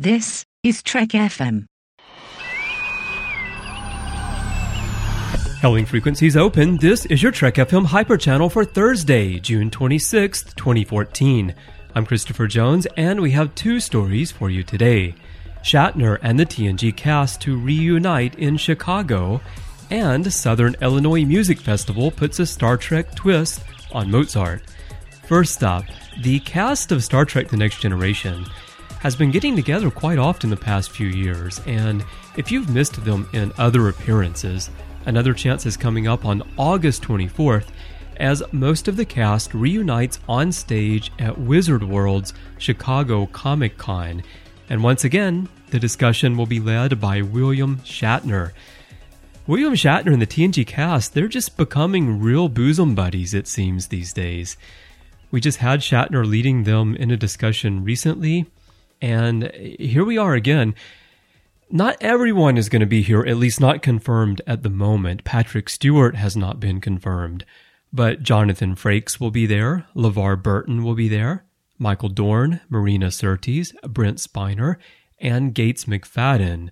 This is Trek FM. Hailing frequencies open. This is your Trek FM Hyper Channel for Thursday, June 26th, 2014. I'm Christopher Jones, and we have two stories for you today. Shatner and the TNG cast to reunite in Chicago, and Southern Illinois Music Festival puts a Star Trek twist on Mozart. First up, the cast of Star Trek The Next Generation has been getting together quite often the past few years, and if you've missed them in other appearances, another chance is coming up on August 24th as most of the cast reunites on stage at Wizard World's Chicago Comic Con. And once again, the discussion will be led by William Shatner. William Shatner and the TNG cast, they're just becoming real bosom buddies, it seems, these days. We just had Shatner leading them in a discussion recently, and here we are again. Not everyone is going to be here, at least not confirmed at the moment. Patrick Stewart has not been confirmed, but Jonathan Frakes will be there. LeVar Burton will be there. Michael Dorn, Marina Sirtis, Brent Spiner, and Gates McFadden.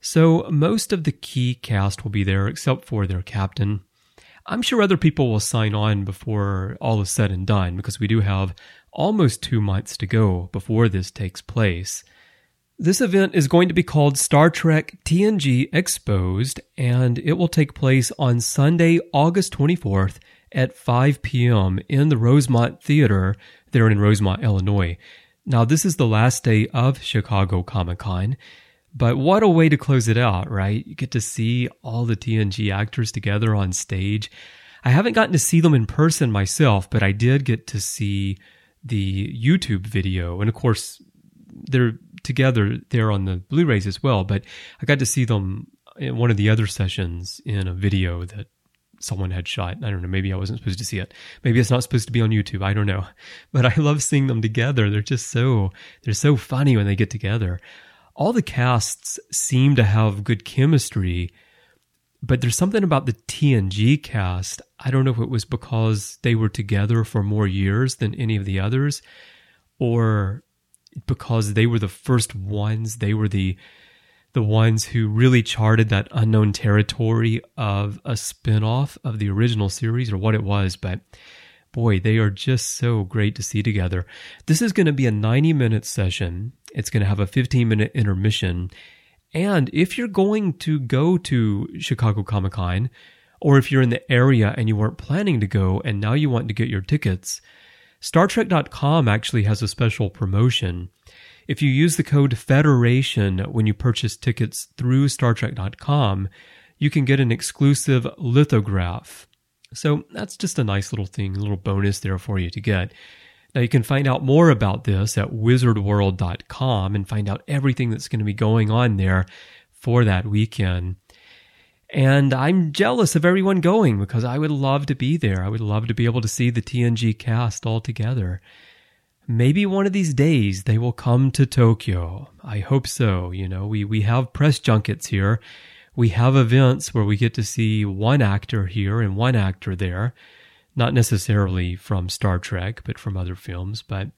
So most of the key cast will be there except for their captain. I'm sure other people will sign on before all is said and done because we do have almost two months to go before this takes place. This event is going to be called Star Trek TNG Exposed, and it will take place on Sunday, August 24th at 5 p.m. in the Rosemont Theater there in Rosemont, Illinois. Now, this is the last day of Chicago Comic Con, but what a way to close it out, right? You get to see all the TNG actors together on stage. I haven't gotten to see them in person myself, but I did get to see the YouTube video. And of course, they're together there on the Blu rays as well. But I got to see them in one of the other sessions in a video that someone had shot. I don't know. Maybe I wasn't supposed to see it. Maybe it's not supposed to be on YouTube. I don't know. But I love seeing them together. They're just so, they're so funny when they get together. All the casts seem to have good chemistry but there's something about the TNG cast. I don't know if it was because they were together for more years than any of the others, or because they were the first ones. They were the the ones who really charted that unknown territory of a spin-off of the original series or what it was, but boy, they are just so great to see together. This is going to be a 90 minute session. It's going to have a 15 minute intermission and if you're going to go to Chicago Comic Con, or if you're in the area and you weren't planning to go and now you want to get your tickets, Star StarTrek.com actually has a special promotion. If you use the code FEDERATION when you purchase tickets through Star StarTrek.com, you can get an exclusive lithograph. So that's just a nice little thing, a little bonus there for you to get. Now, you can find out more about this at wizardworld.com and find out everything that's going to be going on there for that weekend. And I'm jealous of everyone going because I would love to be there. I would love to be able to see the TNG cast all together. Maybe one of these days they will come to Tokyo. I hope so. You know, we, we have press junkets here. We have events where we get to see one actor here and one actor there not necessarily from Star Trek, but from other films. But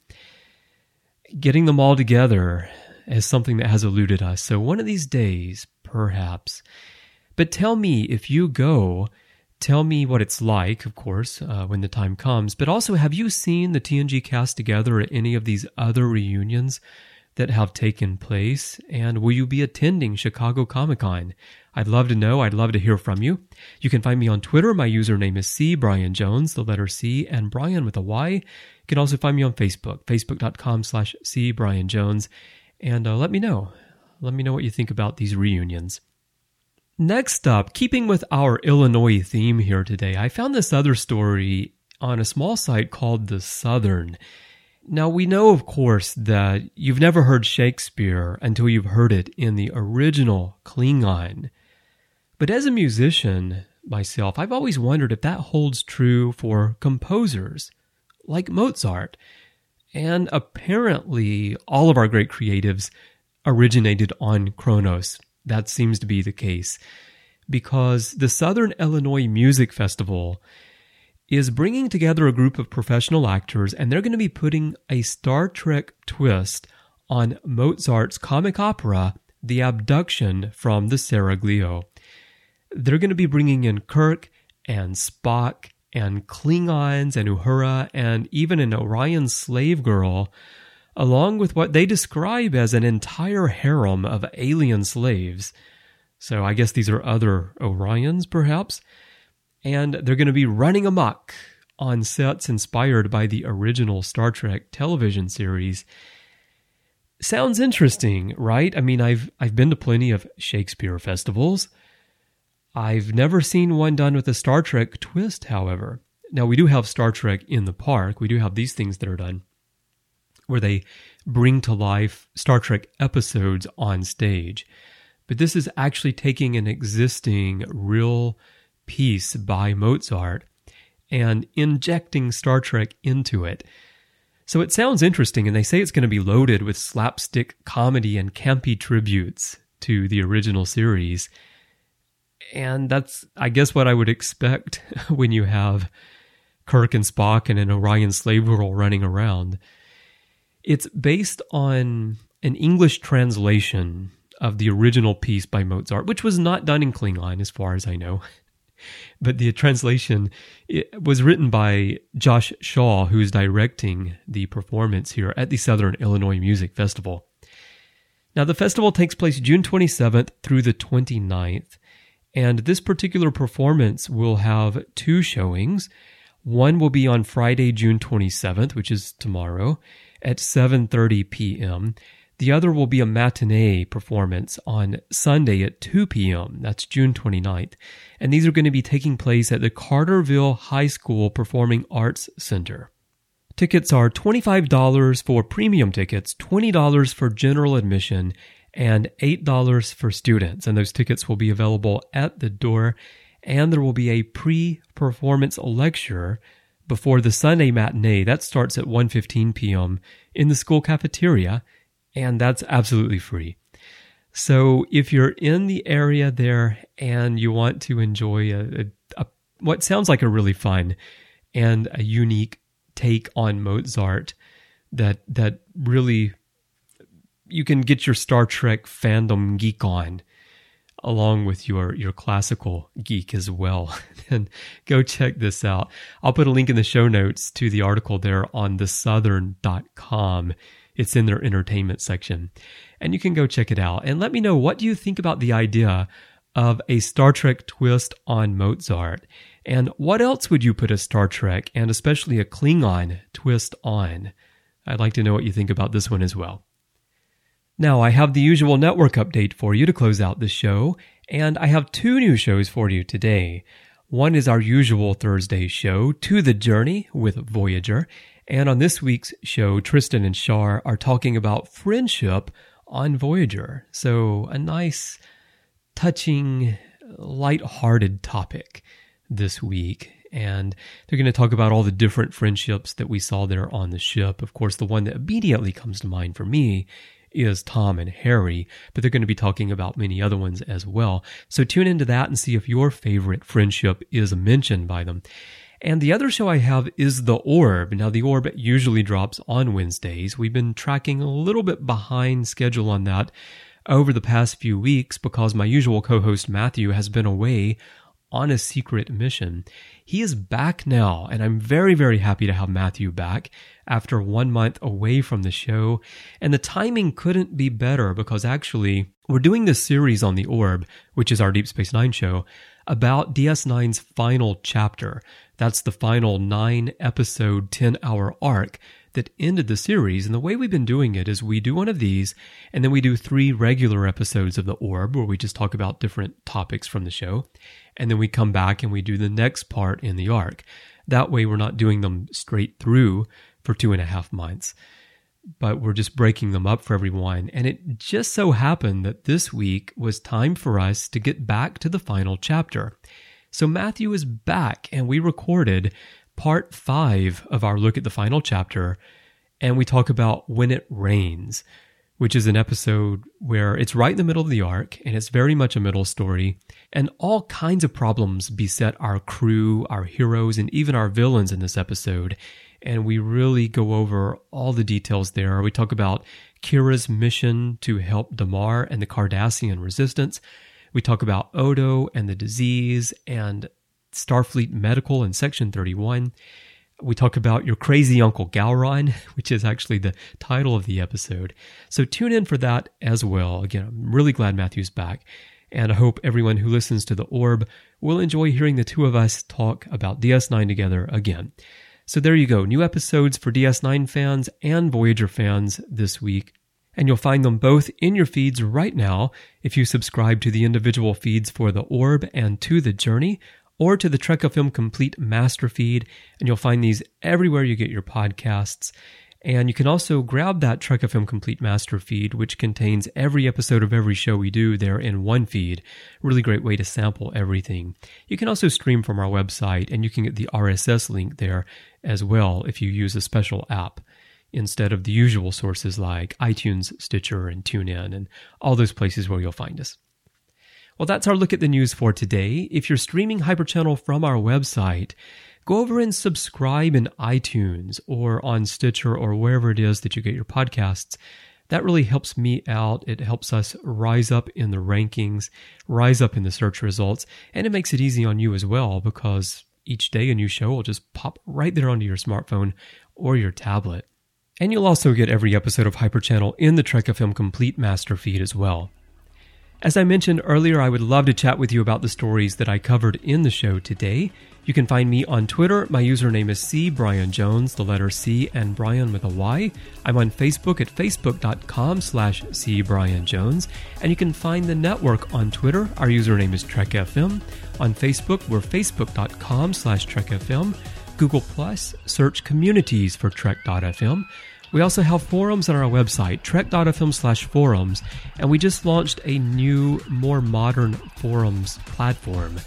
getting them all together is something that has eluded us. So one of these days, perhaps. But tell me if you go, tell me what it's like, of course, uh, when the time comes. But also, have you seen the TNG cast together at any of these other reunions? that have taken place? And will you be attending Chicago Comic Con? I'd love to know. I'd love to hear from you. You can find me on Twitter. My username is C Bryan Jones, the letter C, and Bryan with a Y. You can also find me on Facebook, facebook.com slash C Bryan Jones. And uh, let me know. Let me know what you think about these reunions. Next up, keeping with our Illinois theme here today, I found this other story on a small site called The Southern. Now, we know, of course, that you've never heard Shakespeare until you've heard it in the original Klingon. But as a musician myself, I've always wondered if that holds true for composers like Mozart. And apparently, all of our great creatives originated on Kronos. That seems to be the case. Because the Southern Illinois Music Festival is bringing together a group of professional actors and they're going to be putting a Star Trek twist on Mozart's comic opera, The Abduction from the Seraglio. They're going to be bringing in Kirk and Spock and Klingons and Uhura and even an Orion slave girl, along with what they describe as an entire harem of alien slaves. So I guess these are other Orions, perhaps. And they're going to be running amok on sets inspired by the original Star Trek television series. Sounds interesting, right? I mean, I've I've been to plenty of Shakespeare festivals. I've never seen one done with a Star Trek twist, however. Now, we do have Star Trek in the park. We do have these things that are done where they bring to life Star Trek episodes on stage. But this is actually taking an existing real piece by Mozart and injecting Star Trek into it. So it sounds interesting, and they say it's going to be loaded with slapstick comedy and campy tributes to the original series. And that's, I guess, what I would expect when you have Kirk and Spock and an Orion slave girl running around. It's based on an English translation of the original piece by Mozart, which was not done in Klingon, as far as I know. But the translation was written by Josh Shaw, who is directing the performance here at the Southern Illinois Music Festival. Now, the festival takes place June 27th through the 29th, and this particular performance will have two showings. One will be on Friday, June 27th, which is tomorrow, at 7:30 p.m. The other will be a matinee performance on Sunday at 2 p.m. That's June 29th. And these are going to be taking place at the Carterville High School Performing Arts Center. Tickets are $25 for premium tickets, $20 for general admission, and $8 for students. And those tickets will be available at the door. And there will be a pre-performance lecture before the Sunday matinee. That starts at 1:15 p.m. in the school cafeteria, and that's absolutely free. So if you're in the area there and you want to enjoy a, a, a what sounds like a really fun and a unique take on Mozart that that really you can get your Star Trek fandom geek on along with your your classical geek as well. Then go check this out. I'll put a link in the show notes to the article there on thesouthern.com it's in their entertainment section. And you can go check it out. And let me know what do you think about the idea of a star trek twist on mozart? And what else would you put a star trek and especially a klingon twist on? I'd like to know what you think about this one as well now, I have the usual network update for you to close out the show, and I have two new shows for you today. One is our usual Thursday show, To the Journey with Voyager, and on this week's show, Tristan and Shar are talking about friendship on Voyager. So, a nice, touching, light-hearted topic this week and they're going to talk about all the different friendships that we saw there on the ship. Of course, the one that immediately comes to mind for me is Tom and Harry, but they're going to be talking about many other ones as well. So tune into that and see if your favorite friendship is mentioned by them. And the other show I have is The Orb. Now, The Orb usually drops on Wednesdays. We've been tracking a little bit behind schedule on that over the past few weeks because my usual co host Matthew has been away on a secret mission. He is back now, and I'm very, very happy to have Matthew back after one month away from the show. And the timing couldn't be better because actually, we're doing this series on the Orb, which is our Deep Space Nine show, about DS9's final chapter. That's the final nine episode, 10 hour arc that ended the series. And the way we've been doing it is we do one of these, and then we do three regular episodes of The Orb where we just talk about different topics from the show. And then we come back and we do the next part in the arc. That way, we're not doing them straight through for two and a half months, but we're just breaking them up for everyone. And it just so happened that this week was time for us to get back to the final chapter. So Matthew is back, and we recorded part five of our look at the final chapter, and we talk about When It Rains, which is an episode where it's right in the middle of the arc, and it's very much a middle story, and all kinds of problems beset our crew, our heroes, and even our villains in this episode. and we really go over all the details there. We talk about Kira's mission to help Damar and the Cardassian resistance. We talk about Odo and the disease and Starfleet Medical in Section 31. We talk about your crazy Uncle Gowron, which is actually the title of the episode. So tune in for that as well. Again, I'm really glad Matthew's back. And I hope everyone who listens to The Orb will enjoy hearing the two of us talk about DS9 together again. So there you go, new episodes for DS9 fans and Voyager fans this week. And you'll find them both in your feeds right now if you subscribe to the individual feeds for The Orb and To the Journey or to the Trek FM Complete Master Feed. And you'll find these everywhere you get your podcasts. And you can also grab that Trek FM Complete Master feed, which contains every episode of every show we do there in one feed. Really great way to sample everything. You can also stream from our website, and you can get the RSS link there as well if you use a special app instead of the usual sources like iTunes, Stitcher, and TuneIn, and all those places where you'll find us. Well, that's our look at the news for today. If you're streaming Hyperchannel from our website, go over and subscribe in iTunes or on Stitcher or wherever it is that you get your podcasts. That really helps me out. It helps us rise up in the rankings, rise up in the search results, and it makes it easy on you as well because each day a new show will just pop right there onto your smartphone or your tablet. And you'll also get every episode of Hyperchannel in the Trek FM Complete Master feed as well. As I mentioned earlier, I would love to chat with you about the stories that I covered in the show today. You can find me on Twitter. My username is C Bryan Jones, the letter C and Bryan with a Y. I'm on Facebook at facebook.com slash C Bryan Jones. And you can find the network on Twitter. Our username is TrekFM. On Facebook, we're facebook.com slash TrekFM. Google Plus, search communities for Trek.fm. We also have forums on our website, trek.fm slash forums, and we just launched a new, more modern forums platform.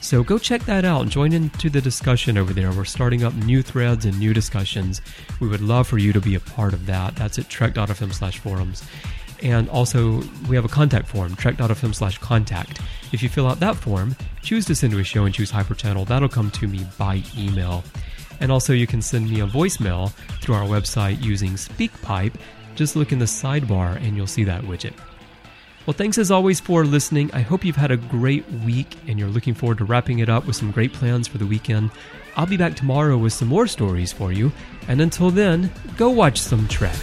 So go check that out and join into the discussion over there. We're starting up new threads and new discussions. We would love for you to be a part of that. That's at trek.fm slash forums. And also, we have a contact form, trek.fm slash contact. If you fill out that form, choose to send to a show and choose Hyperchannel. That'll come to me by email. And also, you can send me a voicemail through our website using SpeakPipe. Just look in the sidebar and you'll see that widget. Well, thanks as always for listening. I hope you've had a great week and you're looking forward to wrapping it up with some great plans for the weekend. I'll be back tomorrow with some more stories for you. And until then, go watch some Trek.